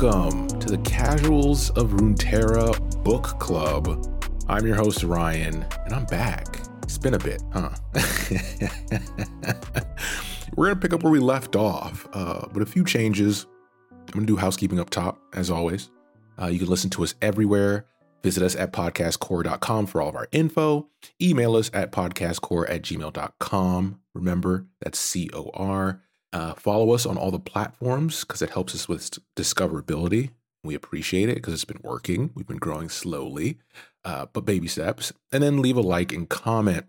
welcome to the Casuals of Runeterra Book Club. I'm your host, Ryan, and I'm back. It's been a bit, huh? We're going to pick up where we left off, uh, but a few changes. I'm going to do housekeeping up top, as always. Uh, you can listen to us everywhere. Visit us at podcastcor.com for all of our info. Email us at podcastcor at gmail.com. Remember, that's C O R. Uh, follow us on all the platforms because it helps us with discoverability. We appreciate it because it's been working. We've been growing slowly, uh, but baby steps. And then leave a like and comment,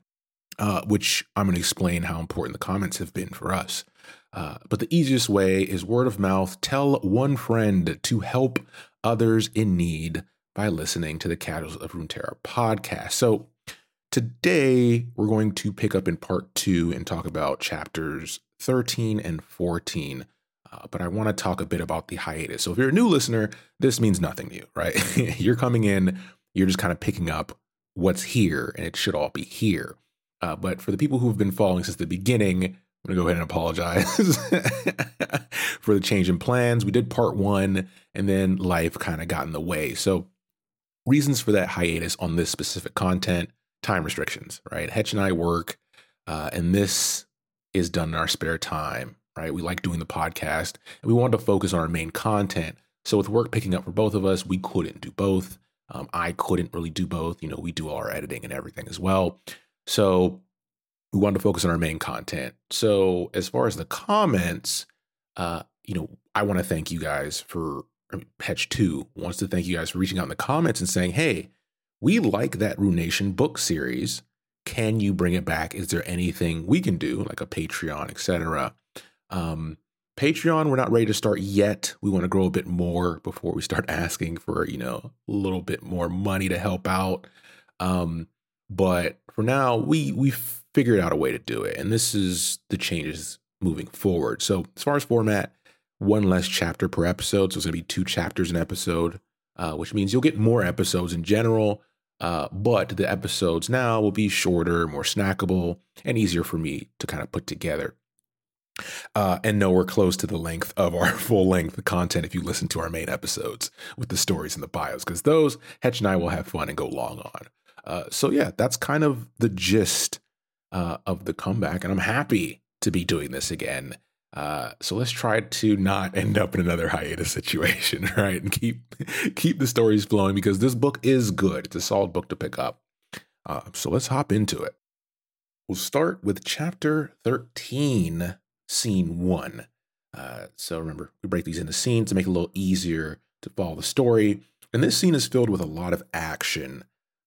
uh, which I'm going to explain how important the comments have been for us. Uh, but the easiest way is word of mouth. Tell one friend to help others in need by listening to the Casuals of Runeterra podcast. So today we're going to pick up in part two and talk about chapters 13 and 14. Uh, but I want to talk a bit about the hiatus. So if you're a new listener, this means nothing to you, right? you're coming in, you're just kind of picking up what's here, and it should all be here. Uh, but for the people who've been following since the beginning, I'm going to go ahead and apologize for the change in plans. We did part one, and then life kind of got in the way. So, reasons for that hiatus on this specific content time restrictions, right? Hetch and I work, uh, and this is done in our spare time, right? We like doing the podcast and we wanted to focus on our main content. So with work picking up for both of us, we couldn't do both. Um, I couldn't really do both. You know, we do all our editing and everything as well. So we wanted to focus on our main content. So as far as the comments, uh, you know, I want to thank you guys for I mean, Hetch 2 wants to thank you guys for reaching out in the comments and saying, hey, we like that Ruination book series can you bring it back? Is there anything we can do, like a Patreon, etc.? Um, Patreon, we're not ready to start yet. We want to grow a bit more before we start asking for, you know, a little bit more money to help out. Um, but for now, we we figured out a way to do it, and this is the changes moving forward. So as far as format, one less chapter per episode, so it's going to be two chapters an episode, uh, which means you'll get more episodes in general. Uh, but the episodes now will be shorter, more snackable, and easier for me to kind of put together. Uh, and nowhere close to the length of our full length content if you listen to our main episodes with the stories and the bios, because those Hetch and I will have fun and go long on. Uh, so, yeah, that's kind of the gist uh, of the comeback. And I'm happy to be doing this again. Uh, so let's try to not end up in another hiatus situation, right? And keep keep the stories flowing because this book is good. It's a solid book to pick up. Uh, so let's hop into it. We'll start with chapter 13, scene one. Uh, so remember, we break these into scenes to make it a little easier to follow the story. And this scene is filled with a lot of action.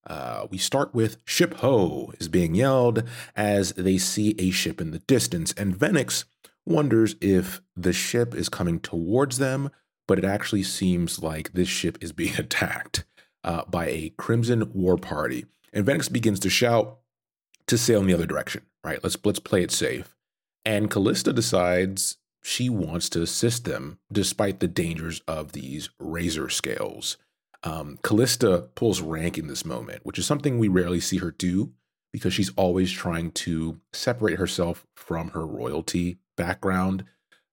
Uh, we start with Ship Ho is being yelled as they see a ship in the distance, and Vennix wonders if the ship is coming towards them, but it actually seems like this ship is being attacked uh, by a Crimson War Party. And Vennix begins to shout to sail in the other direction. Right? Let's let's play it safe. And Kalista decides she wants to assist them despite the dangers of these razor scales. Um, Kalista pulls rank in this moment, which is something we rarely see her do because she's always trying to separate herself from her royalty background.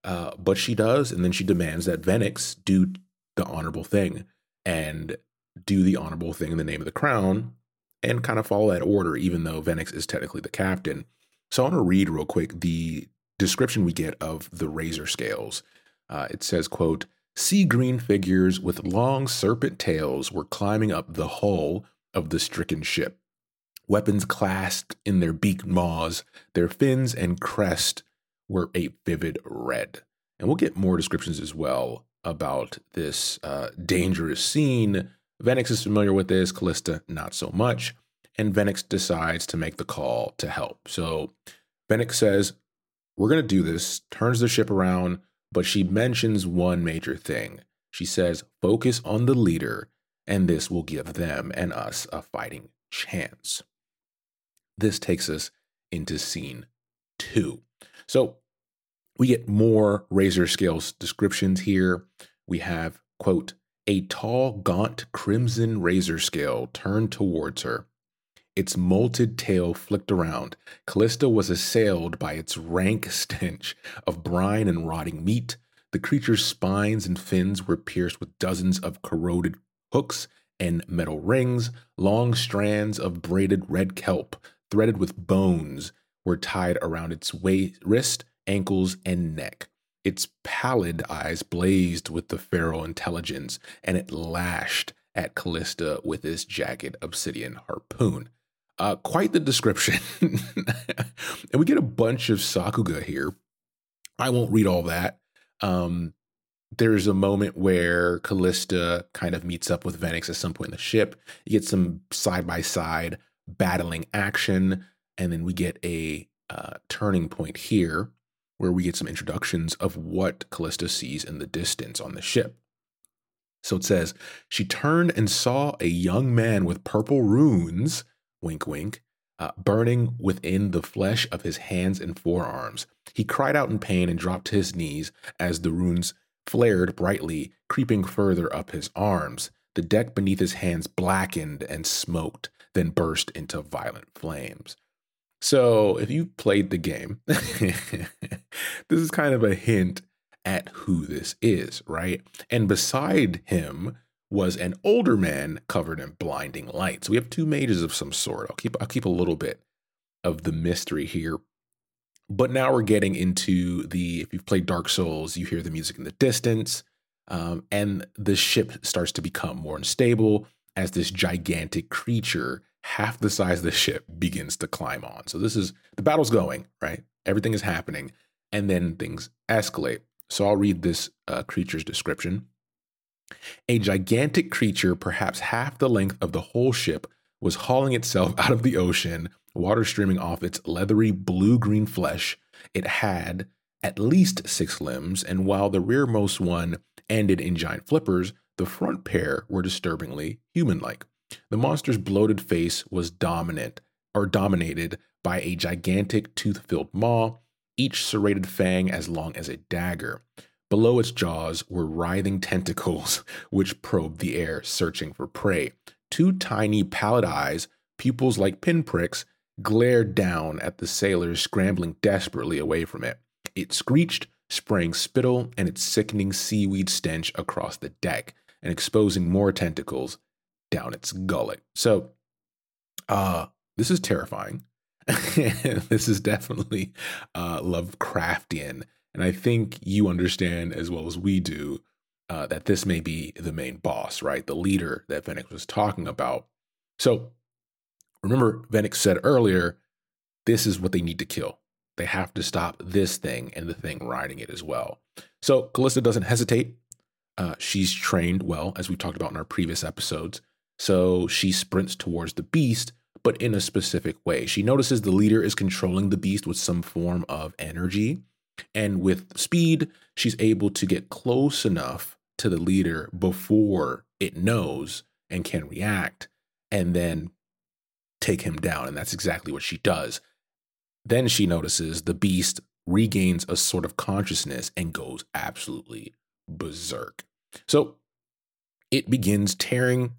Uh, but she does, and then she demands that Vennix do the honorable thing and do the honorable thing in the name of the crown and kind of follow that order, even though Vennix is technically the captain. So I want to read real quick the description we get of the razor scales. Uh, it says, quote, sea green figures with long serpent tails were climbing up the hull of the stricken ship. Weapons clasped in their beaked maws, their fins and crest were a vivid red. And we'll get more descriptions as well about this uh, dangerous scene. Vennix is familiar with this, Kalista not so much. And Vennix decides to make the call to help. So Vennix says, We're going to do this, turns the ship around, but she mentions one major thing. She says, Focus on the leader, and this will give them and us a fighting chance. This takes us into scene two. So we get more razor scales descriptions here. We have, quote, a tall, gaunt crimson razor scale turned towards her. Its molted tail flicked around. Kalista was assailed by its rank stench of brine and rotting meat. The creature's spines and fins were pierced with dozens of corroded hooks and metal rings. Long strands of braided red kelp, threaded with bones, were tied around its waist, wrist, ankles, and neck. Its pallid eyes blazed with the feral intelligence, and it lashed at Kalista with its jagged obsidian harpoon. Uh, quite the description. and we get a bunch of Sakuga here. I won't read all that. Um, there's a moment where Kalista kind of meets up with Vennix at some point in the ship. You get some side by side battling action, and then we get a uh, turning point here where we get some introductions of what Kalista sees in the distance on the ship. So it says, She turned and saw a young man with purple runes, wink, wink, uh, burning within the flesh of his hands and forearms. He cried out in pain and dropped to his knees as the runes flared brightly, creeping further up his arms. The deck beneath his hands blackened and smoked, then burst into violent flames. So, if you played the game, this is kind of a hint at who this is, right? And beside him was an older man covered in blinding light. So we have two mages of some sort. I'll keep I'll keep a little bit of the mystery here. But now we're getting into the if you've played Dark Souls, you hear the music in the distance. Um, and the ship starts to become more unstable as this gigantic creature, half the size of the ship, begins to climb on. So this is the battle's going, right? Everything is happening, and then things escalate. So I'll read this uh, creature's description. A gigantic creature, perhaps half the length of the whole ship, was hauling itself out of the ocean, water streaming off its leathery blue green flesh. It had at least six limbs, and while the rearmost one ended in giant flippers, the front pair were disturbingly human like. The monster's bloated face was dominant or dominated by a gigantic tooth filled maw each serrated fang as long as a dagger. Below its jaws were writhing tentacles which probed the air, searching for prey. Two tiny pallid eyes, pupils like pinpricks, glared down at the sailors scrambling desperately away from it. It screeched, spraying spittle and its sickening seaweed stench across the deck and exposing more tentacles down its gullet. So, uh, this is terrifying. this is definitely uh, Lovecraftian. And I think you understand as well as we do uh, that this may be the main boss, right? The leader that Vennix was talking about. So remember, Vennix said earlier, this is what they need to kill. They have to stop this thing and the thing riding it as well. So Kalista doesn't hesitate. Uh, she's trained well, as we talked about in our previous episodes. So she sprints towards the beast but in a specific way. She notices the leader is controlling the beast with some form of energy. And with speed, she's able to get close enough to the leader before it knows and can react and then take him down. And that's exactly what she does. Then she notices the beast regains a sort of consciousness and goes absolutely berserk. So it begins tearing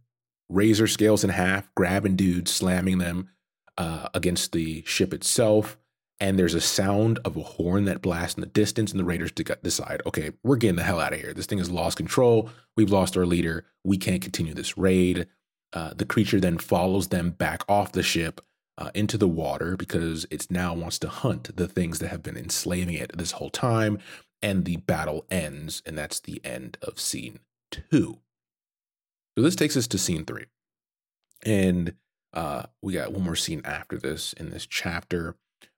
razor scales in half, grabbing dudes, slamming them uh, against the ship itself. And there's a sound of a horn that blasts in the distance, and the raiders decide, okay, we're getting the hell out of here. This thing has lost control. We've lost our leader. We can't continue this raid. Uh, the creature then follows them back off the ship uh, into the water because it now wants to hunt the things that have been enslaving it this whole time. And the battle ends, and that's the end of scene two. So this takes us to scene three. And uh, we got one more scene after this in this chapter.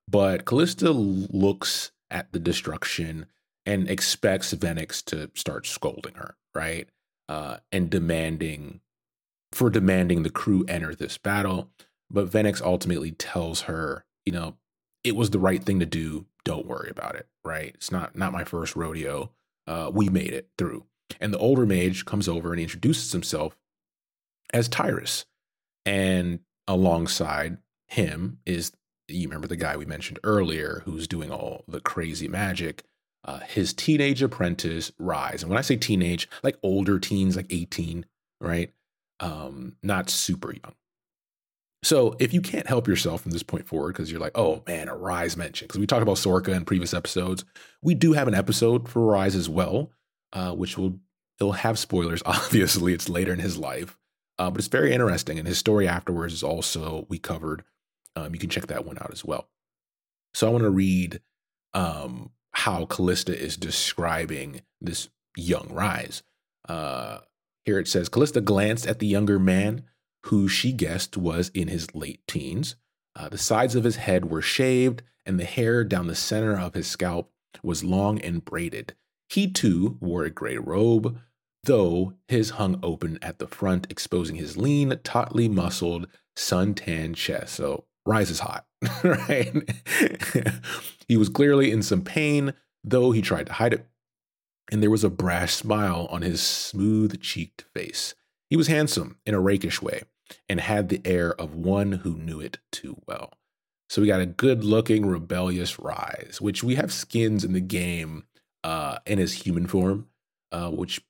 But Kalista looks at the destruction and expects Vennix to start scolding her, right? Uh, and demanding for demanding the crew enter this battle. But Vennix ultimately tells her, you know, it was the right thing to do. Don't worry about it, right? It's not not my first rodeo. Uh, we made it through. And the older mage comes over and introduces himself as Tyrus. And alongside him is, you remember the guy we mentioned earlier who's doing all the crazy magic, uh, his teenage apprentice, Ryze. And when I say teenage, like older teens, like 18, right? Um, not super young. So if you can't help yourself from this point forward, because you're like, oh man, a Ryze mention, because we talked about Soraka in previous episodes, we do have an episode for Ryze as well, uh, which will it'll have spoilers. Obviously, it's later in his life, uh, but it's very interesting, and his story afterwards is also we covered. Um, you can check that one out as well. So I want to read um, how Kalista is describing this young Ryze. Uh, here it says Kalista glanced at the younger man who she guessed was in his late teens. Uh, the sides of his head were shaved, and the hair down the center of his scalp was long and braided. He too wore a gray robe, though his hung open at the front, exposing his lean, tautly muscled, sun-tanned chest. So Ryze is hot, right? he was clearly in some pain, though he tried to hide it. And there was a brash smile on his smooth cheeked face. He was handsome in a rakish way, and had the air of one who knew it too well. So we got a good looking, rebellious Ryze, which we have skins in the game uh, in his human form, uh, which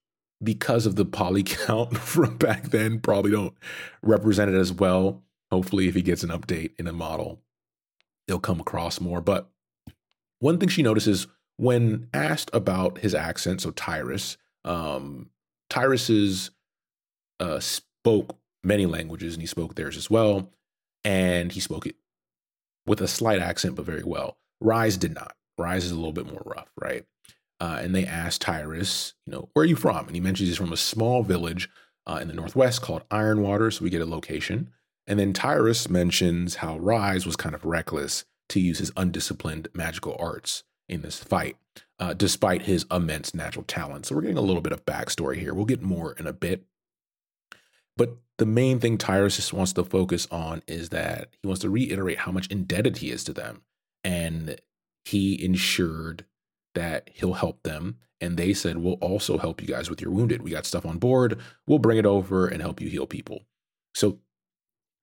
because of the poly count from back then probably don't represent it as well. Hopefully, if he gets an update in a model, they'll come across more. But one thing she notices when asked about his accent, so Tyrus, um, Tyrus's uh, spoke many languages, and he spoke theirs as well. And he spoke it with a slight accent, but very well. Ryze did not. Ryze is a little bit more rough, right? Uh, and they asked Tyrus, you know, where are you from? And he mentions he's from a small village uh, in the northwest called Ironwater. So we get a location. And then Tyrus mentions how Ryze was kind of reckless to use his undisciplined magical arts in this fight, uh, despite his immense natural talent. So we're getting a little bit of backstory here. We'll get more in a bit. But the main thing Tyrus just wants to focus on is that he wants to reiterate how much indebted he is to them. And he ensured that he'll help them. And they said, We'll also help you guys with your wounded. We got stuff on board. We'll bring it over and help you heal people. So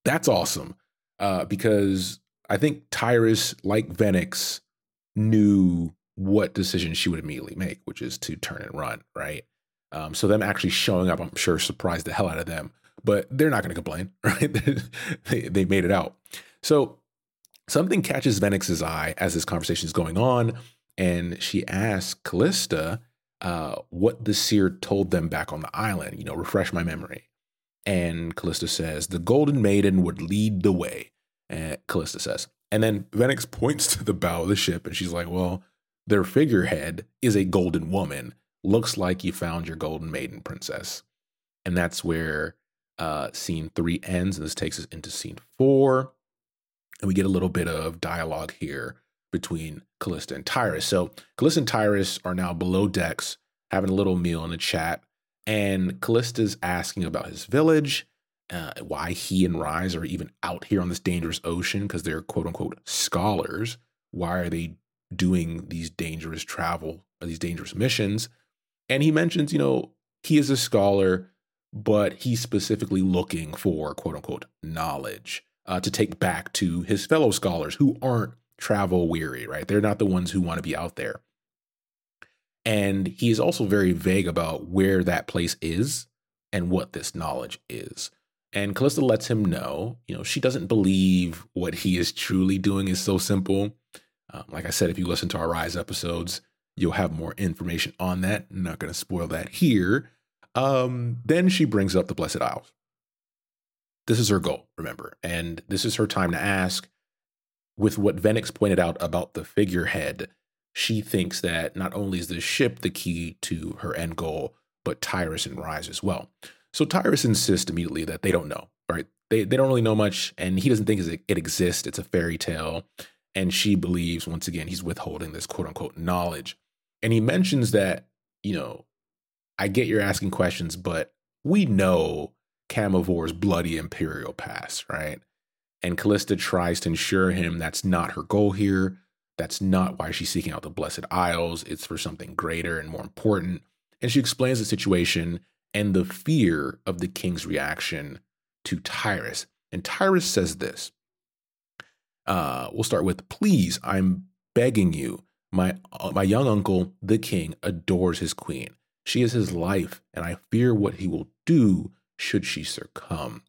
that's awesome uh, because I think Tyrus, like Vennix, knew what decision she would immediately make, which is to turn and run, right? Um, so them actually showing up, I'm sure, surprised the hell out of them but they're not going to complain, right? they, they made it out. So something catches Vennix's eye as this conversation is going on, and she asks Kalista uh, what the seer told them back on the island. You know, refresh my memory. And Kalista says, The golden maiden would lead the way. And Kalista says, and then Vennix points to the bow of the ship and she's like, Well, their figurehead is a golden woman. Looks like you found your golden maiden princess. And that's where uh, scene three ends, and this takes us into scene four. And we get a little bit of dialogue here between Kalista and Tyrus. So Kalista and Tyrus are now below decks, having a little meal in the chat. And Kalista's asking about his village, uh, why he and Ryze are even out here on this dangerous ocean, because they're quote unquote scholars. Why are they doing these dangerous travel, these dangerous missions? And he mentions, you know, he is a scholar but he's specifically looking for quote unquote knowledge uh, to take back to his fellow scholars who aren't travel weary, right? They're not the ones who want to be out there. And he is also very vague about where that place is and what this knowledge is. And Kalista lets him know, you know, she doesn't believe what he is truly doing is so simple. Um, like I said, if you listen to our Ryze episodes, you'll have more information on that. I'm not going to spoil that here. Um, then she brings up the Blessed Isles. This is her goal, remember, and this is her time to ask. With what Vennix pointed out about the figurehead, she thinks that not only is the ship the key to her end goal, but Tyrus and Ryze as well. So Tyrus insists immediately that they don't know, right? They, they don't really know much, and he doesn't think it exists. It's a fairy tale. And she believes, once again, he's withholding this quote unquote knowledge. And he mentions that, you know, I get you're asking questions, but we know Camavor's bloody imperial past, right? And Kalista tries to ensure him that's not her goal here. That's not why she's seeking out the Blessed Isles. It's for something greater and more important. And she explains the situation and the fear of the king's reaction to Tyrus. And Tyrus says this. Uh, we'll start with, please, I'm begging you. My, uh, my young uncle, the king, adores his queen. She is his life, and I fear what he will do should she succumb.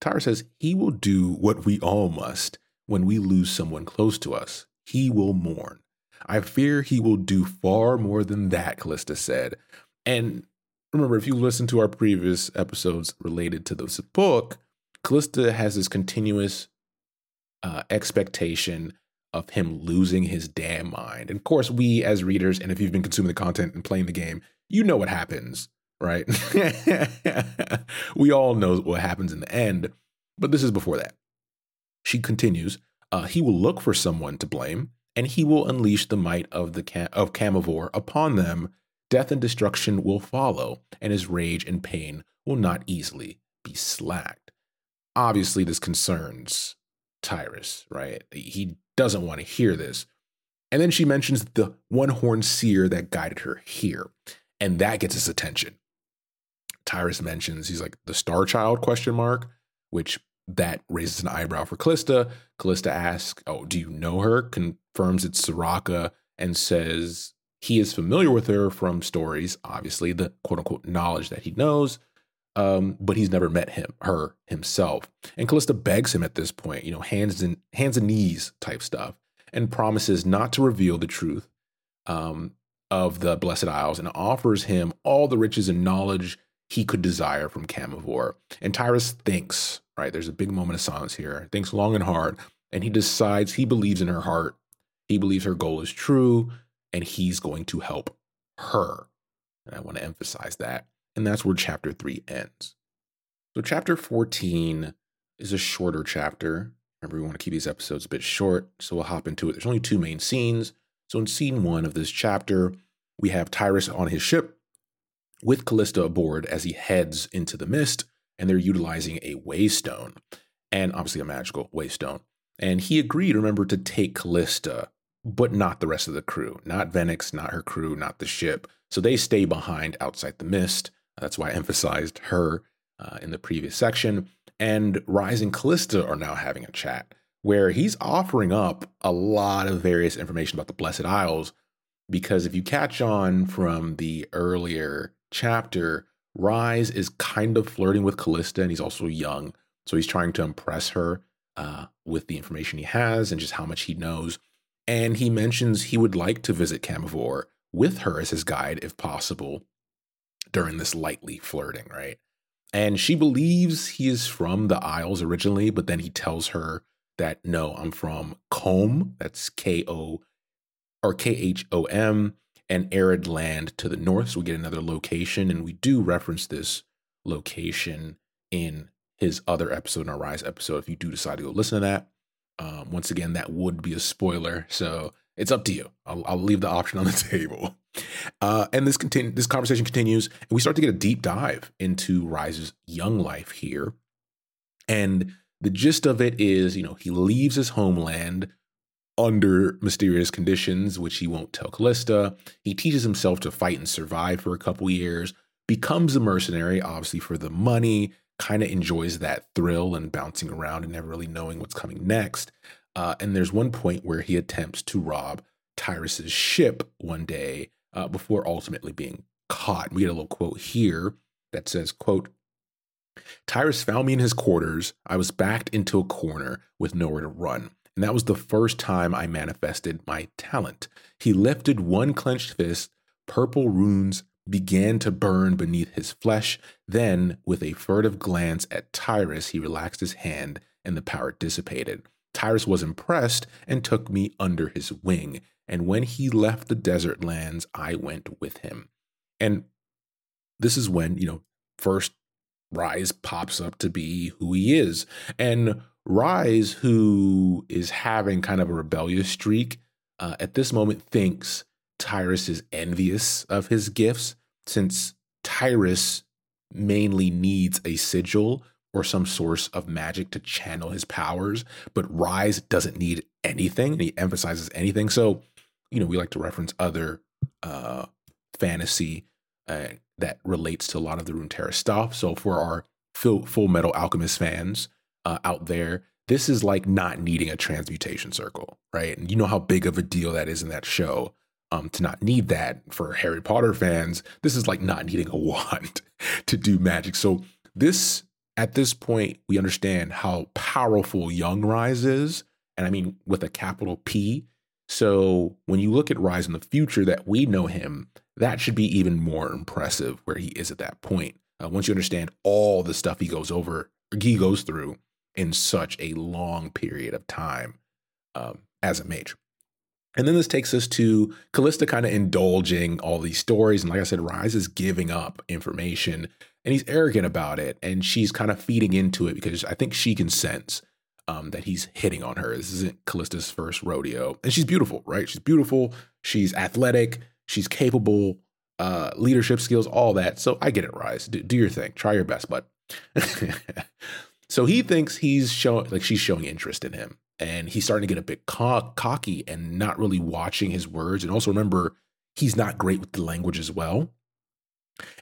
Tyrus says, He will do what we all must when we lose someone close to us. He will mourn. I fear he will do far more than that, Kalista said. And remember, if you listen to our previous episodes related to this book, Kalista has this continuous uh, expectation of him losing his damn mind. And of course, we as readers, and if you've been consuming the content and playing the game, you know what happens, right? we all know what happens in the end, but this is before that. She continues, uh, he will look for someone to blame, and he will unleash the might of the Cam- of Camavor upon them. Death and destruction will follow, and his rage and pain will not easily be slacked. Obviously, this concerns Tyrus, right? He doesn't want to hear this. And then she mentions the one horned seer that guided her here, and that gets his attention. Tyrus mentions he's like the star child question mark, which that raises an eyebrow for Kalista. Kalista asks, Oh, do you know her? Confirms it's Soraka and says he is familiar with her from stories, obviously, the quote unquote knowledge that he knows, um, but he's never met him, her himself. And Kalista begs him at this point, you know, hands and hands and knees type stuff, and promises not to reveal the truth um, of the Blessed Isles and offers him all the riches and knowledge he could desire from Camavor. And Tyrus thinks, right? There's a big moment of silence here, thinks long and hard, and he decides he believes in her heart. He believes her goal is true, and he's going to help her. And I want to emphasize that. And that's where chapter three ends. So, chapter 14 is a shorter chapter. Remember, we want to keep these episodes a bit short, so we'll hop into it. There's only two main scenes. So, in scene one of this chapter, we have Tyrus on his ship with Kalista aboard as he heads into the mist, and they're utilizing a waystone, and obviously a magical waystone. And he agreed, remember, to take Kalista, but not the rest of the crew, not Vennix, not her crew, not the ship. So they stay behind outside the mist. That's why I emphasized her uh, in the previous section. And Ryze and Kalista are now having a chat where he's offering up a lot of various information about the Blessed Isles. Because if you catch on from the earlier chapter, Ryze is kind of flirting with Kalista, and he's also young. So he's trying to impress her uh, with the information he has and just how much he knows. And he mentions he would like to visit Camavor with her as his guide, if possible, during this lightly flirting, right? And she believes he is from the Isles originally, but then he tells her that no, I'm from Khom. That's K O or K H O M and arid land to the north. So we get another location, and we do reference this location in his other episode, in our Ryze episode. If you do decide to go listen to that, um, once again, that would be a spoiler. So it's up to you. I'll, I'll leave the option on the table. Uh, and this continue, this conversation continues, and we start to get a deep dive into Ryze's young life here. And the gist of it is, you know, he leaves his homeland under mysterious conditions, which he won't tell Kalista. He teaches himself to fight and survive for a couple years, becomes a mercenary, obviously for the money, kind of enjoys that thrill and bouncing around and never really knowing what's coming next. Uh, and there's one point where he attempts to rob Tyrus's ship one day uh, before ultimately being caught. We get a little quote here that says, quote, Tyrus found me in his quarters. I was backed into a corner with nowhere to run. And that was the first time I manifested my talent. He lifted one clenched fist, purple runes began to burn beneath his flesh. Then, with a furtive glance at Tyrus, he relaxed his hand and the power dissipated. Tyrus was impressed and took me under his wing. And when he left the desert lands, I went with him. And this is when, you know, first Ryze pops up to be who he is. And Ryze, who is having kind of a rebellious streak, uh, at this moment thinks Tyrus is envious of his gifts, since Tyrus mainly needs a sigil or some source of magic to channel his powers, but Ryze doesn't need anything, and he emphasizes anything. So, you know, we like to reference other uh, fantasy uh, that relates to a lot of the Runeterra stuff. So, for our Full, full Metal Alchemist fans, uh, out there, this is like not needing a transmutation circle, right? And you know how big of a deal that is in that show. Um, to not need that for Harry Potter fans, this is like not needing a wand to do magic. So this at this point, we understand how powerful Young Ryze is. And I mean, with a capital P. So when you look at Ryze in the future that we know him, that should be even more impressive where he is at that point. Uh, once you understand all the stuff he goes over, he goes through in such a long period of time um, as a mage. And then this takes us to Kalista kind of indulging all these stories. And like I said, Ryze is giving up information and he's arrogant about it. And she's kind of feeding into it because I think she can sense um, that he's hitting on her. This isn't Kalista's first rodeo. And she's beautiful, right? She's beautiful. She's athletic. She's capable, uh, leadership skills, all that. So I get it, Ryze. Do, do your thing. Try your best, bud. so he thinks he's showing, like she's showing interest in him and he's starting to get a bit co- cocky and not really watching his words. And also remember, he's not great with the language as well.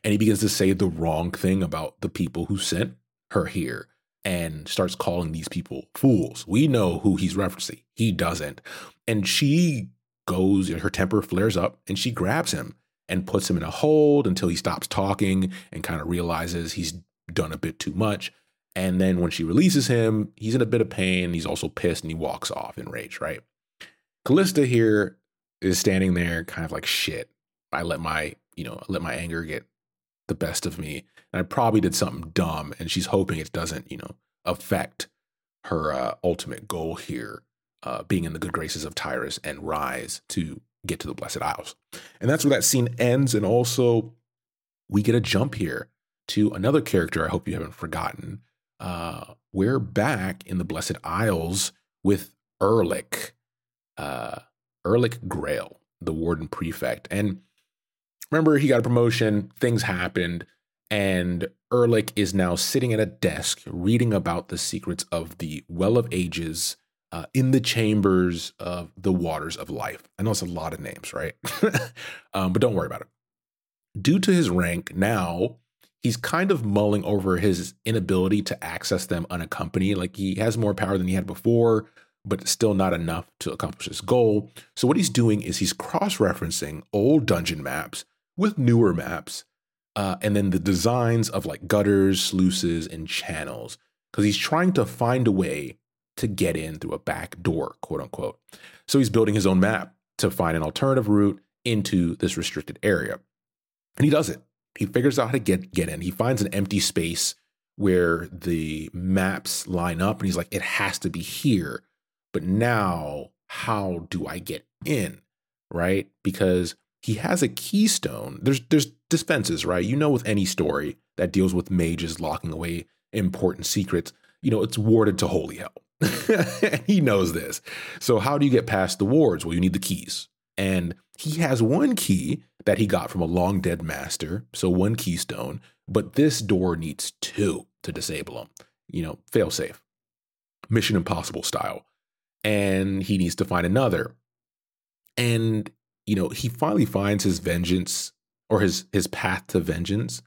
And he begins to say the wrong thing about the people who sent her here and starts calling these people fools. We know who he's referencing. He doesn't. And she goes, her temper flares up and she grabs him and puts him in a hold until he stops talking and kind of realizes he's done a bit too much. And then when she releases him, he's in a bit of pain. He's also pissed and he walks off in rage, right? Kalista here is standing there kind of like shit. I let my, you know, let my anger get the best of me. And I probably did something dumb. And she's hoping it doesn't, you know, affect her uh, ultimate goal here, uh, being in the good graces of Tyrus and Ryze to get to the Blessed Isles. And that's where that scene ends. And also, we get a jump here to another character I hope you haven't forgotten, uh, we're back in the Blessed Isles with Erlok, uh, Erlok Grael, the warden prefect. And remember, he got a promotion, things happened, and Erlok is now sitting at a desk reading about the secrets of the Well of Ages uh, in the chambers of the waters of life. I know it's a lot of names, right? um, but don't worry about it. Due to his rank, now he's kind of mulling over his inability to access them unaccompanied. Like he has more power than he had before, but still not enough to accomplish his goal. So what he's doing is he's cross-referencing old dungeon maps with newer maps, uh, and then the designs of like gutters, sluices, and channels, because he's trying to find a way to get in through a back door, quote unquote. So he's building his own map to find an alternative route into this restricted area. And he does it. He figures out how to get get in. He finds an empty space where the maps line up and he's like it has to be here. But now how do I get in? Right? Because he has a keystone. There's there's defenses, right? You know with any story that deals with mages locking away important secrets, you know, it's warded to holy hell. he knows this. So how do you get past the wards? Well, you need the keys. And he has one key that he got from a long dead master, so one keystone, but this door needs two to disable him. You know, fail safe, Mission Impossible style. And he needs to find another. And, you know, he finally finds his vengeance or his his path to vengeance.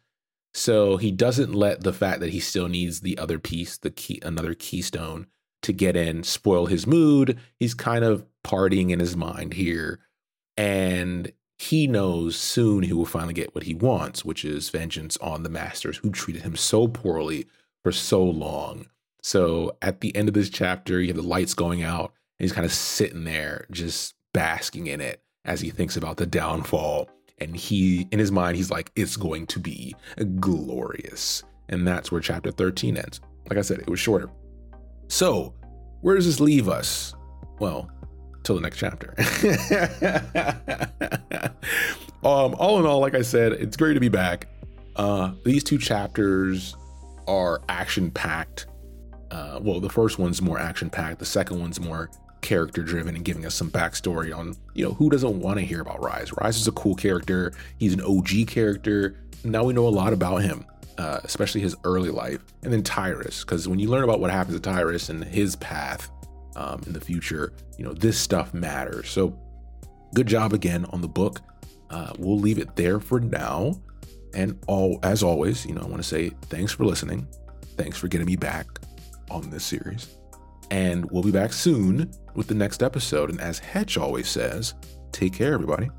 So he doesn't let the fact that he still needs the other piece, the key, another keystone to get in, spoil his mood. He's kind of partying in his mind here and he knows soon he will finally get what he wants, which is vengeance on the masters who treated him so poorly for so long. So at the end of this chapter, you have the lights going out, and he's kind of sitting there just basking in it as he thinks about the downfall. And he, in his mind, he's like, it's going to be glorious. And that's where chapter 13 ends. Like I said, it was shorter. So, where does this leave us? Well, till the next chapter. um, all in all, like I said, it's great to be back. Uh, these two chapters are action packed. Uh, well, the first one's more action packed. The second one's more character driven and giving us some backstory on, you know, who doesn't want to hear about Ryze. Ryze is a cool character. He's an OG character. Now we know a lot about him, uh, especially his early life. And then Tyrus, because when you learn about what happens to Tyrus and his path, um, in the future, you know, this stuff matters. So good job again on the book. Uh, we'll leave it there for now. And all as always, you know, I want to say thanks for listening. Thanks for getting me back on this series. And we'll be back soon with the next episode. And as Hetch always says, take care, everybody.